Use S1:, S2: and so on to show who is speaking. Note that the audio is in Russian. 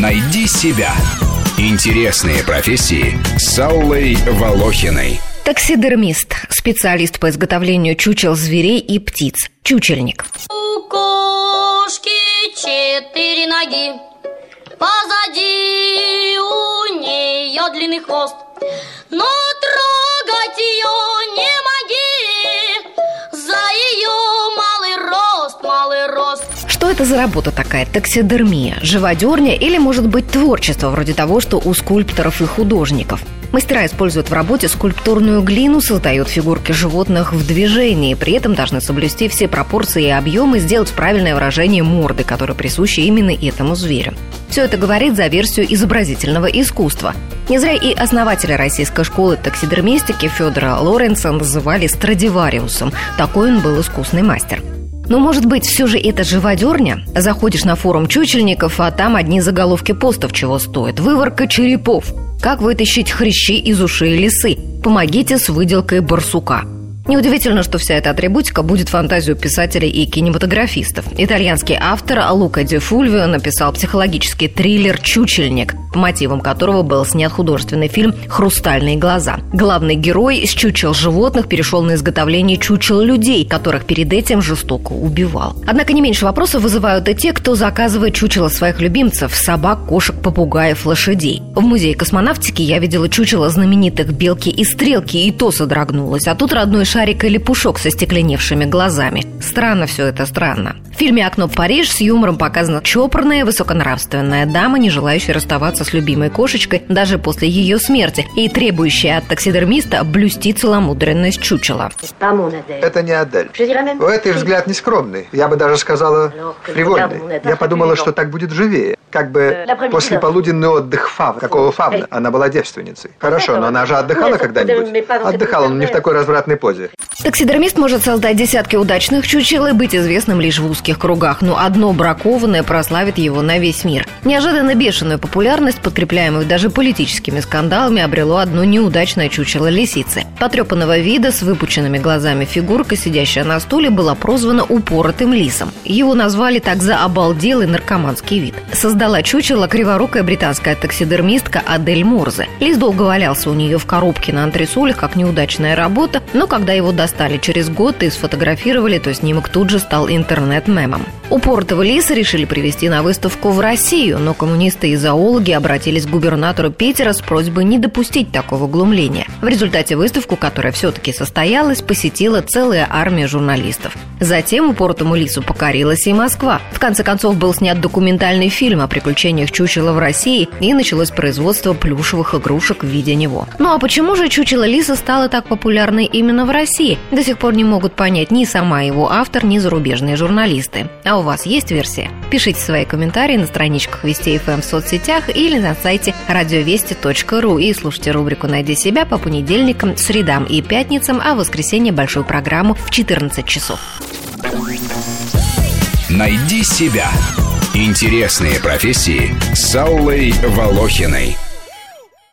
S1: Найди себя. Интересные профессии с Аллой Волохиной.
S2: Таксидермист, специалист по изготовлению чучел зверей и птиц, чучельник.
S3: У кошки четыре ноги, позади у нее длинный хвост, но трогать ее не моги,
S2: Это за работа такая? Таксидермия, живодерня или, может быть, творчество, вроде того, что у скульпторов и художников? Мастера используют в работе скульптурную глину, создают фигурки животных в движении, при этом должны соблюсти все пропорции и объемы, сделать правильное выражение морды, которое присуще именно этому зверю. Все это говорит за версию изобразительного искусства. Не зря и основателя российской школы таксидермистики Федора Лоренса называли Страдивариусом. Такой он был искусный мастер. Но, может быть, все же это живодерня? Заходишь на форум чучельников, а там одни заголовки постов чего стоят. Выворка черепов. Как вытащить хрящи из ушей лисы? Помогите с выделкой барсука. Неудивительно, что вся эта атрибутика будет фантазию писателей и кинематографистов. Итальянский автор Лука Ди Фульвио написал психологический триллер «Чучельник», по мотивам которого был снят художественный фильм «Хрустальные глаза». Главный герой из чучел животных перешел на изготовление чучел людей, которых перед этим жестоко убивал. Однако не меньше вопросов вызывают и те, кто заказывает чучело своих любимцев – собак, кошек, попугаев, лошадей. В музее космонавтики я видела чучело знаменитых белки и стрелки, и то содрогнулась. А тут родной шарик или пушок со стекленевшими глазами. Странно все это, странно. В фильме «Окно в Париж» с юмором показана чопорная, высоконравственная дама, не желающая расставаться с любимой кошечкой даже после ее смерти и требующая от таксидермиста блюсти целомудренность чучела.
S4: Это не Адель. У этой взгляд нескромный. Я бы даже сказала фривольный. Я подумала, что так будет живее. Как бы послеполуденный отдых Фавна. Какого Фавна? Она была девственницей. Хорошо, но она же отдыхала когда-нибудь? Отдыхала, но не в такой развратной позе.
S2: Таксидермист может создать десятки удачных чучел и быть известным лишь в узких кругах, но одно бракованное прославит его на весь мир. Неожиданно бешеную популярность, подкрепляемую даже политическими скандалами, обрело одно неудачное чучело лисицы. Потрепанного вида с выпученными глазами фигурка, сидящая на стуле, была прозвана упоротым лисом. Его назвали так за обалделый наркоманский вид. Создала чучело криворукая британская таксидермистка Адель Морзе. Лис долго валялся у нее в коробке на антресолях, как неудачная работа, но когда его достали через год и сфотографировали, то снимок тут же стал интернет-мемом. Упоротого лиса решили привезти на выставку в Россию, но коммунисты и зоологи обратились к губернатору Питера с просьбой не допустить такого глумления. В результате выставку, которая все-таки состоялась, посетила целая армия журналистов. Затем упоротому лису покорилась и Москва. В конце концов был снят документальный фильм о приключениях чучела в России и началось производство плюшевых игрушек в виде него. Ну а почему же чучело лиса стало так популярной именно в России? До сих пор не могут понять ни сама его автор, ни зарубежные журналисты. А у вас есть версия? Пишите свои комментарии на страничках Вести ФМ в соцсетях или на сайте радиовести.ру и слушайте рубрику «Найди себя» по понедельникам, средам и пятницам, а в воскресенье большую программу в 14 часов.
S1: Найди себя. Интересные профессии с Аллой Волохиной.